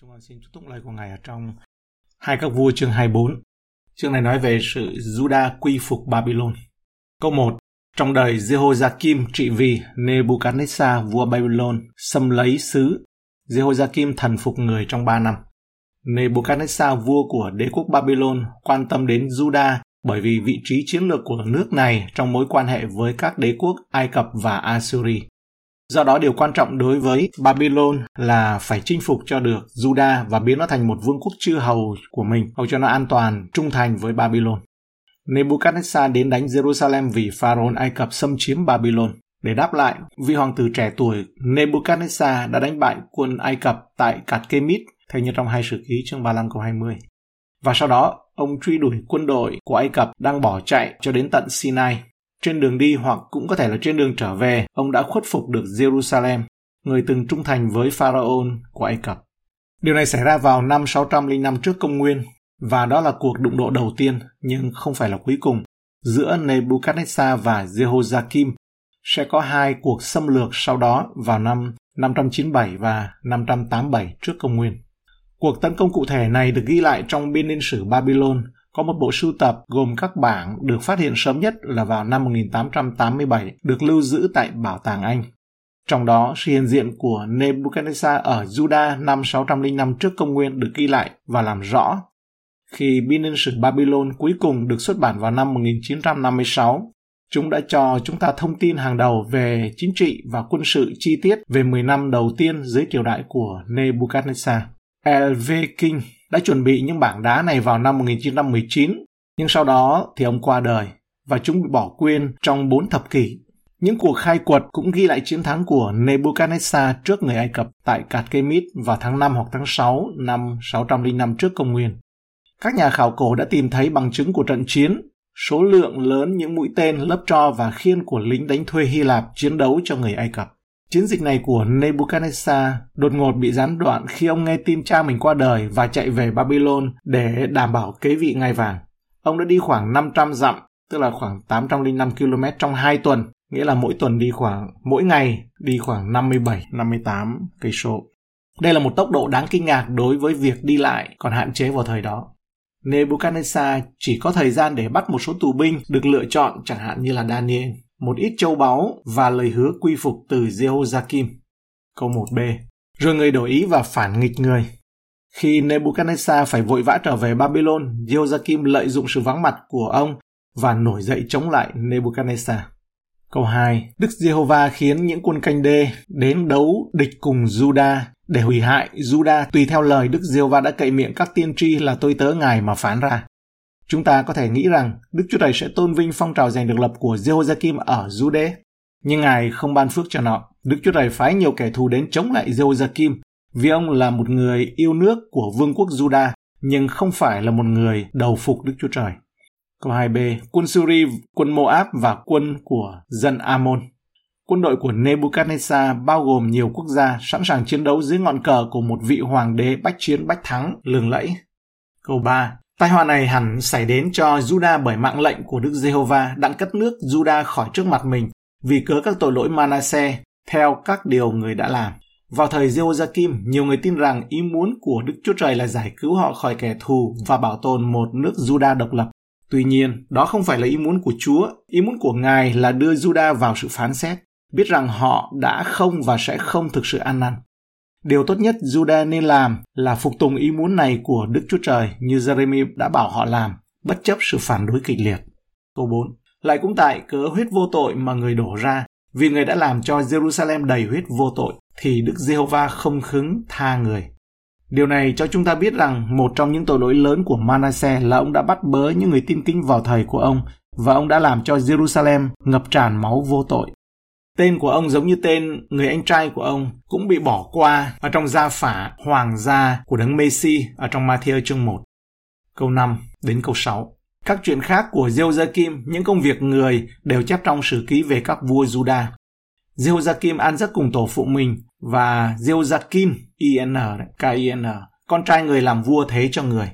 Chúng con xin chúc tụng lời của Ngài ở trong hai các vua chương 24. Chương này nói về sự Juda quy phục Babylon. Câu 1. Trong đời Jehoiakim trị vì Nebuchadnezzar vua Babylon xâm lấy xứ, Jehoiakim thần phục người trong 3 năm. Nebuchadnezzar vua của đế quốc Babylon quan tâm đến Juda bởi vì vị trí chiến lược của nước này trong mối quan hệ với các đế quốc Ai Cập và Assyria. Do đó điều quan trọng đối với Babylon là phải chinh phục cho được Juda và biến nó thành một vương quốc chư hầu của mình, hầu cho nó an toàn, trung thành với Babylon. Nebuchadnezzar đến đánh Jerusalem vì Pharaoh Ai Cập xâm chiếm Babylon. Để đáp lại, vị hoàng tử trẻ tuổi Nebuchadnezzar đã đánh bại quân Ai Cập tại Cạt Kemit, theo như trong hai sử ký chương 35 câu 20. Và sau đó, ông truy đuổi quân đội của Ai Cập đang bỏ chạy cho đến tận Sinai. Trên đường đi hoặc cũng có thể là trên đường trở về, ông đã khuất phục được Jerusalem, người từng trung thành với Pharaoh của Ai Cập. Điều này xảy ra vào năm 605 trước công nguyên, và đó là cuộc đụng độ đầu tiên, nhưng không phải là cuối cùng, giữa Nebuchadnezzar và Jehoiakim. Sẽ có hai cuộc xâm lược sau đó vào năm 597 và 587 trước công nguyên. Cuộc tấn công cụ thể này được ghi lại trong biên niên sử Babylon, có một bộ sưu tập gồm các bảng được phát hiện sớm nhất là vào năm 1887, được lưu giữ tại Bảo tàng Anh. Trong đó, sự hiện diện của Nebuchadnezzar ở Judah năm 605 trước công nguyên được ghi lại và làm rõ. Khi biên niên sử Babylon cuối cùng được xuất bản vào năm 1956, chúng đã cho chúng ta thông tin hàng đầu về chính trị và quân sự chi tiết về 10 năm đầu tiên dưới triều đại của Nebuchadnezzar. L.V. King đã chuẩn bị những bảng đá này vào năm 1919, nhưng sau đó thì ông qua đời và chúng bị bỏ quên trong 4 thập kỷ. Những cuộc khai quật cũng ghi lại chiến thắng của Nebuchadnezzar trước người Ai Cập tại Cạt Kemit vào tháng 5 hoặc tháng 6 năm 605 trước công nguyên. Các nhà khảo cổ đã tìm thấy bằng chứng của trận chiến, số lượng lớn những mũi tên, lớp tro và khiên của lính đánh thuê Hy Lạp chiến đấu cho người Ai Cập. Chiến dịch này của Nebuchadnezzar đột ngột bị gián đoạn khi ông nghe tin cha mình qua đời và chạy về Babylon để đảm bảo kế vị ngai vàng. Ông đã đi khoảng 500 dặm, tức là khoảng 805 km trong 2 tuần, nghĩa là mỗi tuần đi khoảng mỗi ngày đi khoảng 57 58 cây số. Đây là một tốc độ đáng kinh ngạc đối với việc đi lại còn hạn chế vào thời đó. Nebuchadnezzar chỉ có thời gian để bắt một số tù binh được lựa chọn chẳng hạn như là Daniel một ít châu báu và lời hứa quy phục từ Jehoiakim. Câu 1b. Rồi người đổi ý và phản nghịch người. Khi Nebuchadnezzar phải vội vã trở về Babylon, Jehoiakim lợi dụng sự vắng mặt của ông và nổi dậy chống lại Nebuchadnezzar. Câu 2. Đức Giê-hô-va khiến những quân canh đê đến đấu địch cùng Juda để hủy hại Juda tùy theo lời Đức Giê-hô-va đã cậy miệng các tiên tri là tôi tớ ngài mà phán ra. Chúng ta có thể nghĩ rằng Đức Chúa Trời sẽ tôn vinh phong trào giành được lập của Jehoiakim ở Jude, nhưng Ngài không ban phước cho nó. Đức Chúa Trời phái nhiều kẻ thù đến chống lại Jehoiakim vì ông là một người yêu nước của vương quốc Juda, nhưng không phải là một người đầu phục Đức Chúa Trời. Câu 2b, quân Suri, quân Moab và quân của dân amon Quân đội của Nebuchadnezzar bao gồm nhiều quốc gia sẵn sàng chiến đấu dưới ngọn cờ của một vị hoàng đế bách chiến bách thắng lừng lẫy. Câu 3. Tai họa này hẳn xảy đến cho Juda bởi mạng lệnh của Đức Giê-hô-va đặng cất nước Juda khỏi trước mặt mình vì cớ các tội lỗi Manasseh theo các điều người đã làm. Vào thời Jehoiakim, nhiều người tin rằng ý muốn của Đức Chúa Trời là giải cứu họ khỏi kẻ thù và bảo tồn một nước Juda độc lập. Tuy nhiên, đó không phải là ý muốn của Chúa. Ý muốn của Ngài là đưa Juda vào sự phán xét, biết rằng họ đã không và sẽ không thực sự ăn năn. Điều tốt nhất Judah nên làm là phục tùng ý muốn này của Đức Chúa Trời như Jeremy đã bảo họ làm, bất chấp sự phản đối kịch liệt. Câu 4. Lại cũng tại cớ huyết vô tội mà người đổ ra, vì người đã làm cho Jerusalem đầy huyết vô tội, thì Đức Giê-hô-va không khứng tha người. Điều này cho chúng ta biết rằng một trong những tội lỗi lớn của Manasseh là ông đã bắt bớ những người tin kính vào thầy của ông và ông đã làm cho Jerusalem ngập tràn máu vô tội. Tên của ông giống như tên người anh trai của ông cũng bị bỏ qua ở trong gia phả hoàng gia của đấng Messi ở trong Matthew chương 1. Câu 5 đến câu 6. Các chuyện khác của Jehoiakim, những công việc người đều chép trong sử ký về các vua Juda. Jehoiakim ăn giấc cùng tổ phụ mình và Jehoiakim, I-N, K-I-N, con trai người làm vua thế cho người.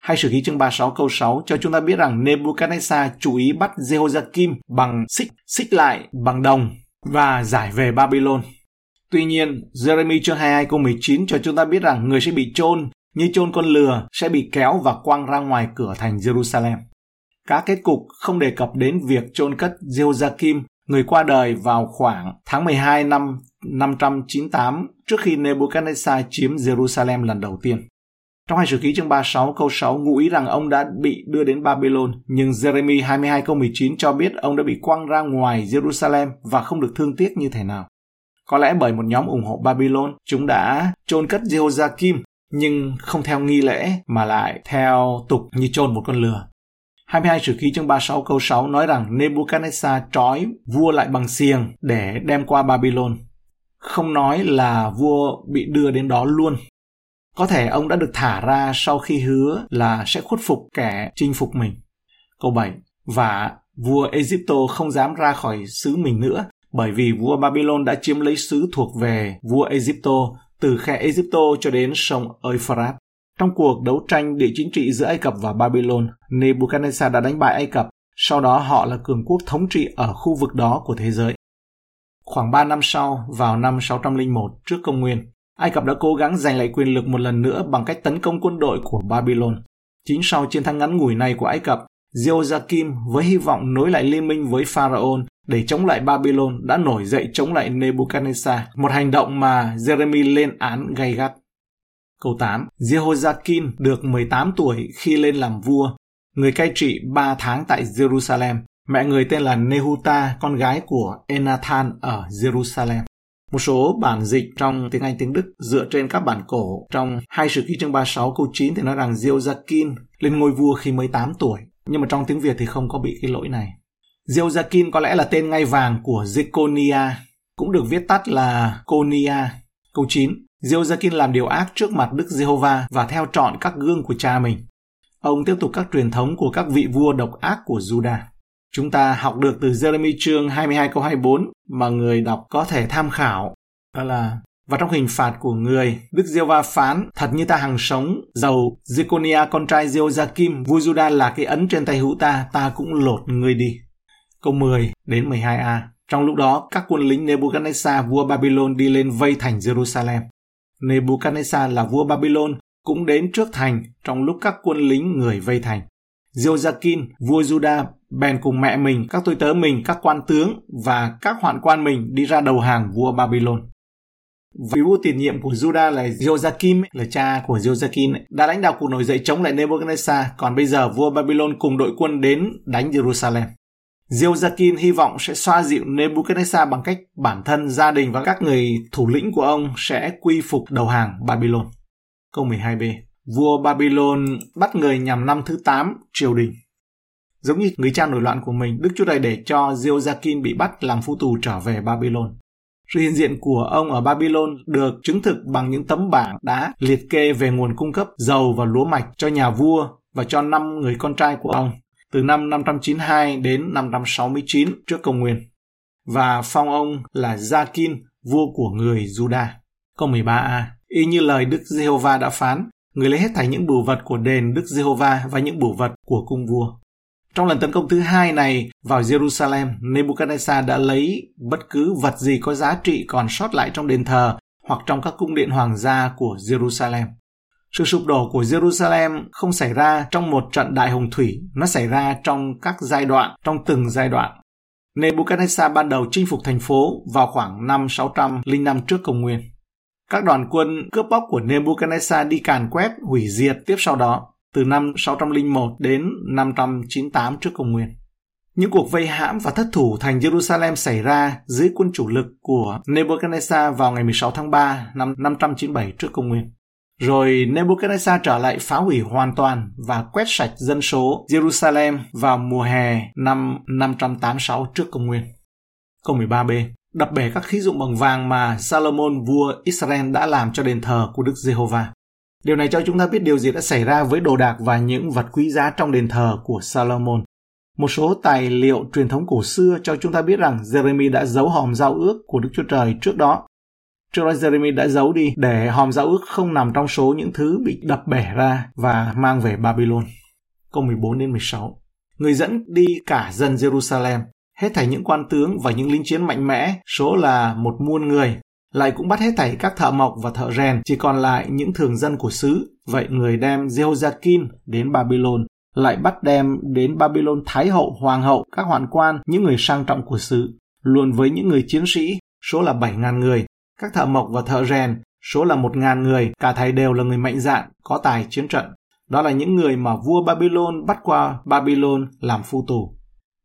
Hai sử ký chương 36 câu 6 cho chúng ta biết rằng Nebuchadnezzar chú ý bắt Jehoiakim bằng xích, xích lại bằng đồng và giải về Babylon. Tuy nhiên, Jeremy chương 22 câu 19 cho chúng ta biết rằng người sẽ bị chôn như chôn con lừa sẽ bị kéo và quăng ra ngoài cửa thành Jerusalem. Các kết cục không đề cập đến việc chôn cất Jehoiakim, người qua đời vào khoảng tháng 12 năm 598 trước khi Nebuchadnezzar chiếm Jerusalem lần đầu tiên. Trong hai sử ký chương 36 câu 6 ngụ ý rằng ông đã bị đưa đến Babylon, nhưng Jeremy 22 câu 19 cho biết ông đã bị quăng ra ngoài Jerusalem và không được thương tiếc như thế nào. Có lẽ bởi một nhóm ủng hộ Babylon, chúng đã chôn cất Jehoiakim nhưng không theo nghi lễ mà lại theo tục như chôn một con lừa. 22 sử ký chương 36 câu 6 nói rằng Nebuchadnezzar trói vua lại bằng xiềng để đem qua Babylon. Không nói là vua bị đưa đến đó luôn. Có thể ông đã được thả ra sau khi hứa là sẽ khuất phục kẻ chinh phục mình. Câu 7. Và vua Egypto không dám ra khỏi xứ mình nữa bởi vì vua Babylon đã chiếm lấy xứ thuộc về vua Egypto từ khe Egypto cho đến sông Euphrates. Trong cuộc đấu tranh địa chính trị giữa Ai Cập và Babylon, Nebuchadnezzar đã đánh bại Ai Cập, sau đó họ là cường quốc thống trị ở khu vực đó của thế giới. Khoảng 3 năm sau, vào năm 601 trước công nguyên, Ai Cập đã cố gắng giành lại quyền lực một lần nữa bằng cách tấn công quân đội của Babylon. Chính sau chiến thắng ngắn ngủi này của Ai Cập, Jehoiakim với hy vọng nối lại liên minh với Pharaoh để chống lại Babylon đã nổi dậy chống lại Nebuchadnezzar, một hành động mà Jeremy lên án gay gắt. Câu 8. Jehoiakim được 18 tuổi khi lên làm vua, người cai trị 3 tháng tại Jerusalem. Mẹ người tên là Nehuta, con gái của Enathan ở Jerusalem. Một số bản dịch trong tiếng Anh tiếng Đức dựa trên các bản cổ trong hai sử ký chương 36 câu 9 thì nói rằng Jehoiakim lên ngôi vua khi mới 8 tuổi. Nhưng mà trong tiếng Việt thì không có bị cái lỗi này. Jehoiakim có lẽ là tên ngai vàng của Jeconia, cũng được viết tắt là Conia. Câu 9. Jehoiakim làm điều ác trước mặt Đức Giê-hô-va và theo chọn các gương của cha mình. Ông tiếp tục các truyền thống của các vị vua độc ác của Judah. Chúng ta học được từ Jeremy chương 22 câu 24 mà người đọc có thể tham khảo. Đó là và trong hình phạt của người, Đức Diêu Va phán, thật như ta hằng sống, dầu Ziconia con trai Diêu Gia Kim, vui Juda là cái ấn trên tay hữu ta, ta cũng lột người đi. Câu 10 đến 12a. Trong lúc đó, các quân lính Nebuchadnezzar vua Babylon đi lên vây thành Jerusalem. Nebuchadnezzar là vua Babylon cũng đến trước thành trong lúc các quân lính người vây thành. Jehoiakim, vua Juda, bèn cùng mẹ mình, các tôi tớ mình, các quan tướng và các hoạn quan mình đi ra đầu hàng vua Babylon. Vị vua tiền nhiệm của Juda là Joachim, là cha của Joachim, đã lãnh đạo cuộc nổi dậy chống lại Nebuchadnezzar, còn bây giờ vua Babylon cùng đội quân đến đánh Jerusalem. Jehoiakim hy vọng sẽ xoa dịu Nebuchadnezzar bằng cách bản thân, gia đình và các người thủ lĩnh của ông sẽ quy phục đầu hàng Babylon. Câu 12b Vua Babylon bắt người nhằm năm thứ 8 triều đình. Giống như người cha nổi loạn của mình, Đức Chúa Trời để cho Jehoiakim bị bắt làm phu tù trở về Babylon. Sự hiện diện của ông ở Babylon được chứng thực bằng những tấm bảng đá liệt kê về nguồn cung cấp dầu và lúa mạch cho nhà vua và cho năm người con trai của ông từ năm 592 đến 569 trước công nguyên và phong ông là Gia-kin, vua của người Juda. Câu 13a Y như lời Đức Giê-hô-va đã phán, người lấy hết thảy những bửu vật của đền Đức Giê-hô-va và những bửu vật của cung vua. Trong lần tấn công thứ hai này vào Jerusalem, Nebuchadnezzar đã lấy bất cứ vật gì có giá trị còn sót lại trong đền thờ hoặc trong các cung điện hoàng gia của Jerusalem. Sự sụp đổ của Jerusalem không xảy ra trong một trận đại hồng thủy, nó xảy ra trong các giai đoạn, trong từng giai đoạn. Nebuchadnezzar ban đầu chinh phục thành phố vào khoảng năm 605 trước công nguyên. Các đoàn quân cướp bóc của Nebuchadnezzar đi càn quét, hủy diệt tiếp sau đó, từ năm 601 đến 598 trước công nguyên. Những cuộc vây hãm và thất thủ thành Jerusalem xảy ra dưới quân chủ lực của Nebuchadnezzar vào ngày 16 tháng 3 năm 597 trước công nguyên. Rồi Nebuchadnezzar trở lại phá hủy hoàn toàn và quét sạch dân số Jerusalem vào mùa hè năm 586 trước công nguyên. Câu 13b Đập bể các khí dụng bằng vàng mà Salomon vua Israel đã làm cho đền thờ của Đức Giê-hô-va. Điều này cho chúng ta biết điều gì đã xảy ra với đồ đạc và những vật quý giá trong đền thờ của Salomon. Một số tài liệu truyền thống cổ xưa cho chúng ta biết rằng Jeremy đã giấu hòm giao ước của Đức Chúa Trời trước đó Trước đó Jeremy đã giấu đi để hòm giao ước không nằm trong số những thứ bị đập bể ra và mang về Babylon. Câu 14 đến 16 Người dẫn đi cả dân Jerusalem, hết thảy những quan tướng và những lính chiến mạnh mẽ, số là một muôn người. lại cũng bắt hết thảy các thợ mộc và thợ rèn, chỉ còn lại những thường dân của xứ. Vậy người đem Jehoiakim đến Babylon, lại bắt đem đến Babylon Thái hậu, Hoàng hậu, các hoạn quan, những người sang trọng của xứ, luôn với những người chiến sĩ, số là 7.000 người, các thợ mộc và thợ rèn, số là 1.000 người, cả thầy đều là người mạnh dạn, có tài chiến trận. Đó là những người mà vua Babylon bắt qua Babylon làm phu tù.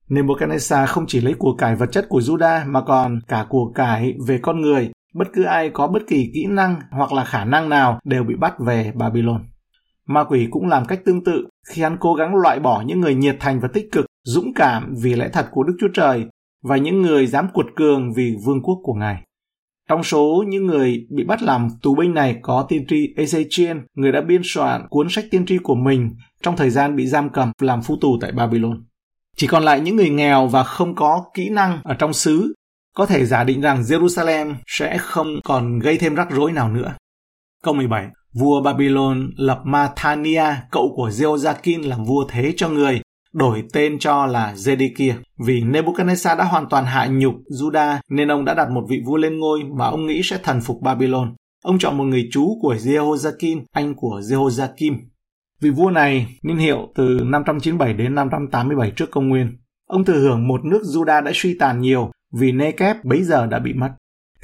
Nebuchadnezzar không chỉ lấy của cải vật chất của Juda mà còn cả của cải về con người, bất cứ ai có bất kỳ kỹ năng hoặc là khả năng nào đều bị bắt về Babylon. Ma quỷ cũng làm cách tương tự khi hắn cố gắng loại bỏ những người nhiệt thành và tích cực, dũng cảm vì lẽ thật của Đức Chúa Trời và những người dám cuột cường vì vương quốc của Ngài. Trong số những người bị bắt làm tù binh này có tiên tri Ezechiel, người đã biên soạn cuốn sách tiên tri của mình trong thời gian bị giam cầm làm phu tù tại Babylon. Chỉ còn lại những người nghèo và không có kỹ năng ở trong xứ có thể giả định rằng Jerusalem sẽ không còn gây thêm rắc rối nào nữa. Câu 17 Vua Babylon lập Mathania, cậu của Jehoiakim làm vua thế cho người, đổi tên cho là Zedekia. Vì Nebuchadnezzar đã hoàn toàn hạ nhục Juda nên ông đã đặt một vị vua lên ngôi mà ông nghĩ sẽ thần phục Babylon. Ông chọn một người chú của Jehoiakim, anh của Jehoiakim. Vị vua này niên hiệu từ 597 đến 587 trước công nguyên. Ông thừa hưởng một nước Judah đã suy tàn nhiều vì Negev bấy giờ đã bị mất.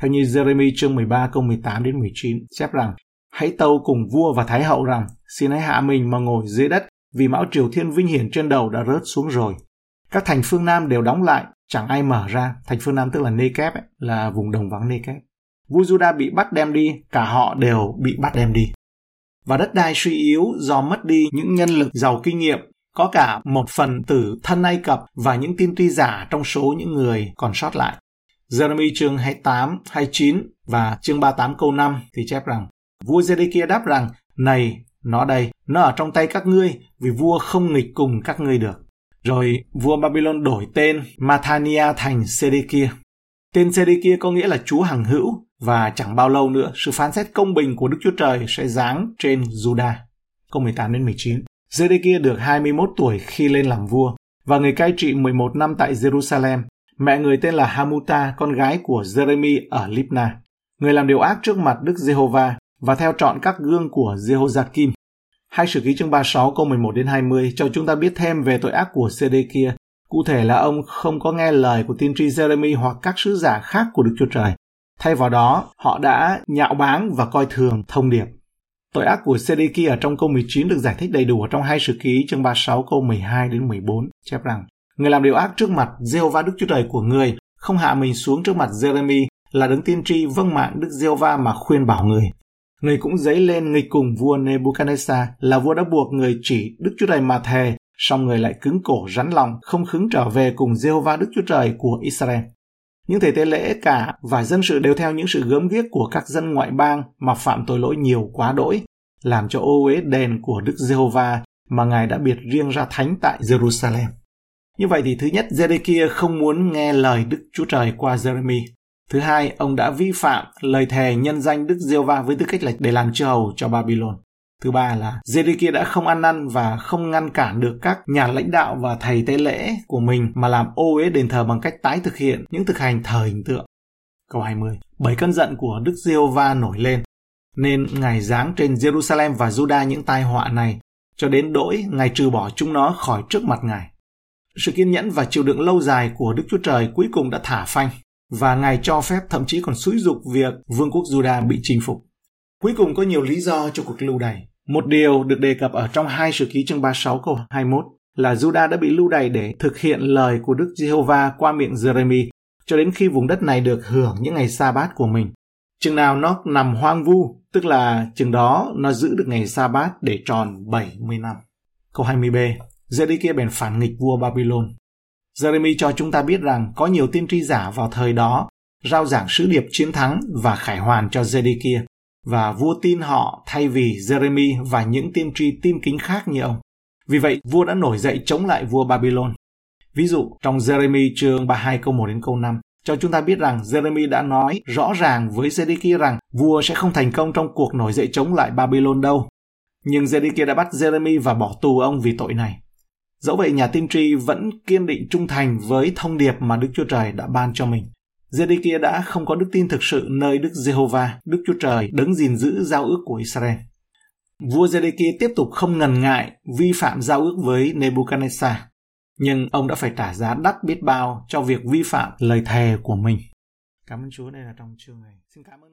Theo như Jeremy chương 13 câu 18 đến 19 chép rằng Hãy tâu cùng vua và thái hậu rằng xin hãy hạ mình mà ngồi dưới đất vì mão triều thiên vinh hiển trên đầu đã rớt xuống rồi. Các thành phương Nam đều đóng lại, chẳng ai mở ra. Thành phương Nam tức là Negev, là vùng đồng vắng Negev. Vua Juda bị bắt đem đi, cả họ đều bị bắt đem đi. Và đất đai suy yếu do mất đi những nhân lực giàu kinh nghiệm, có cả một phần tử thân Ai Cập và những tin tri giả trong số những người còn sót lại. Jeremy chương 28, 29 và chương 38 câu 5 thì chép rằng Vua Zedekia đáp rằng, này, nó đây, nó ở trong tay các ngươi, vì vua không nghịch cùng các ngươi được. Rồi vua Babylon đổi tên Mathania thành Sedekia. Tên Sedekia có nghĩa là Chúa hằng hữu và chẳng bao lâu nữa sự phán xét công bình của Đức Chúa Trời sẽ giáng trên Judah. Câu 18 đến 19. Zedekia được 21 tuổi khi lên làm vua và người cai trị 11 năm tại Jerusalem. Mẹ người tên là Hamuta, con gái của Jeremy ở Libna. Người làm điều ác trước mặt Đức Giê-hô-va và theo chọn các gương của Jehoiakim. Hai sử ký chương 36 câu 11 đến 20 cho chúng ta biết thêm về tội ác của Zedekiah, Cụ thể là ông không có nghe lời của tiên tri Jeremy hoặc các sứ giả khác của Đức Chúa Trời. Thay vào đó, họ đã nhạo báng và coi thường thông điệp. Tội ác của Sê-đê-kia ở trong câu 19 được giải thích đầy đủ ở trong hai sử ký chương 36 câu 12 đến 14, chép rằng Người làm điều ác trước mặt Jehovah Đức Chúa Trời của người, không hạ mình xuống trước mặt Jeremy là đứng tiên tri vâng mạng Đức giê va mà khuyên bảo người người cũng dấy lên nghịch cùng vua Nebuchadnezzar là vua đã buộc người chỉ Đức Chúa Trời mà thề, song người lại cứng cổ rắn lòng, không khứng trở về cùng Jehovah Đức Chúa Trời của Israel. Những thầy tế lễ cả và dân sự đều theo những sự gớm ghiếc của các dân ngoại bang mà phạm tội lỗi nhiều quá đỗi, làm cho ô uế đền của Đức Giê-hô-va mà Ngài đã biệt riêng ra thánh tại Jerusalem. Như vậy thì thứ nhất, Zedekia không muốn nghe lời Đức Chúa Trời qua Jeremy. Thứ hai, ông đã vi phạm lời thề nhân danh Đức Giê-hô-va với tư cách là để làm chư hầu cho Babylon. Thứ ba là Zedekia đã không ăn năn và không ngăn cản được các nhà lãnh đạo và thầy tế lễ của mình mà làm ô uế đền thờ bằng cách tái thực hiện những thực hành thờ hình tượng. Câu 20. Bởi cơn giận của Đức Diêu Va nổi lên, nên Ngài giáng trên Jerusalem và Judah những tai họa này, cho đến đỗi Ngài trừ bỏ chúng nó khỏi trước mặt Ngài. Sự kiên nhẫn và chịu đựng lâu dài của Đức Chúa Trời cuối cùng đã thả phanh và Ngài cho phép thậm chí còn xúi dục việc vương quốc Juda bị chinh phục. Cuối cùng có nhiều lý do cho cuộc lưu đày. Một điều được đề cập ở trong hai sử ký chương 36 câu 21 là Juda đã bị lưu đày để thực hiện lời của Đức Giê-hô-va qua miệng Jeremy cho đến khi vùng đất này được hưởng những ngày sa bát của mình. Chừng nào nó nằm hoang vu, tức là chừng đó nó giữ được ngày sa bát để tròn 70 năm. Câu 20b, Zedekia bèn phản nghịch vua Babylon. Jeremy cho chúng ta biết rằng có nhiều tiên tri giả vào thời đó rao giảng sứ điệp chiến thắng và khải hoàn cho Zedekia và vua tin họ thay vì Jeremy và những tiên tri tin kính khác như ông. Vì vậy, vua đã nổi dậy chống lại vua Babylon. Ví dụ, trong Jeremy chương 32 câu 1 đến câu 5, cho chúng ta biết rằng Jeremy đã nói rõ ràng với Zedekiah rằng vua sẽ không thành công trong cuộc nổi dậy chống lại Babylon đâu. Nhưng Zedekiah đã bắt Jeremy và bỏ tù ông vì tội này. Dẫu vậy nhà tiên tri vẫn kiên định trung thành với thông điệp mà Đức Chúa Trời đã ban cho mình. Zedekia đã không có đức tin thực sự nơi Đức Giê-hô-va, Đức Chúa Trời, đấng gìn giữ giao ước của Israel. Vua Zedekia tiếp tục không ngần ngại vi phạm giao ước với Nebuchadnezzar, nhưng ông đã phải trả giá đắt biết bao cho việc vi phạm lời thề của mình. Cảm ơn Chúa đây là trong chương này. Xin cảm ơn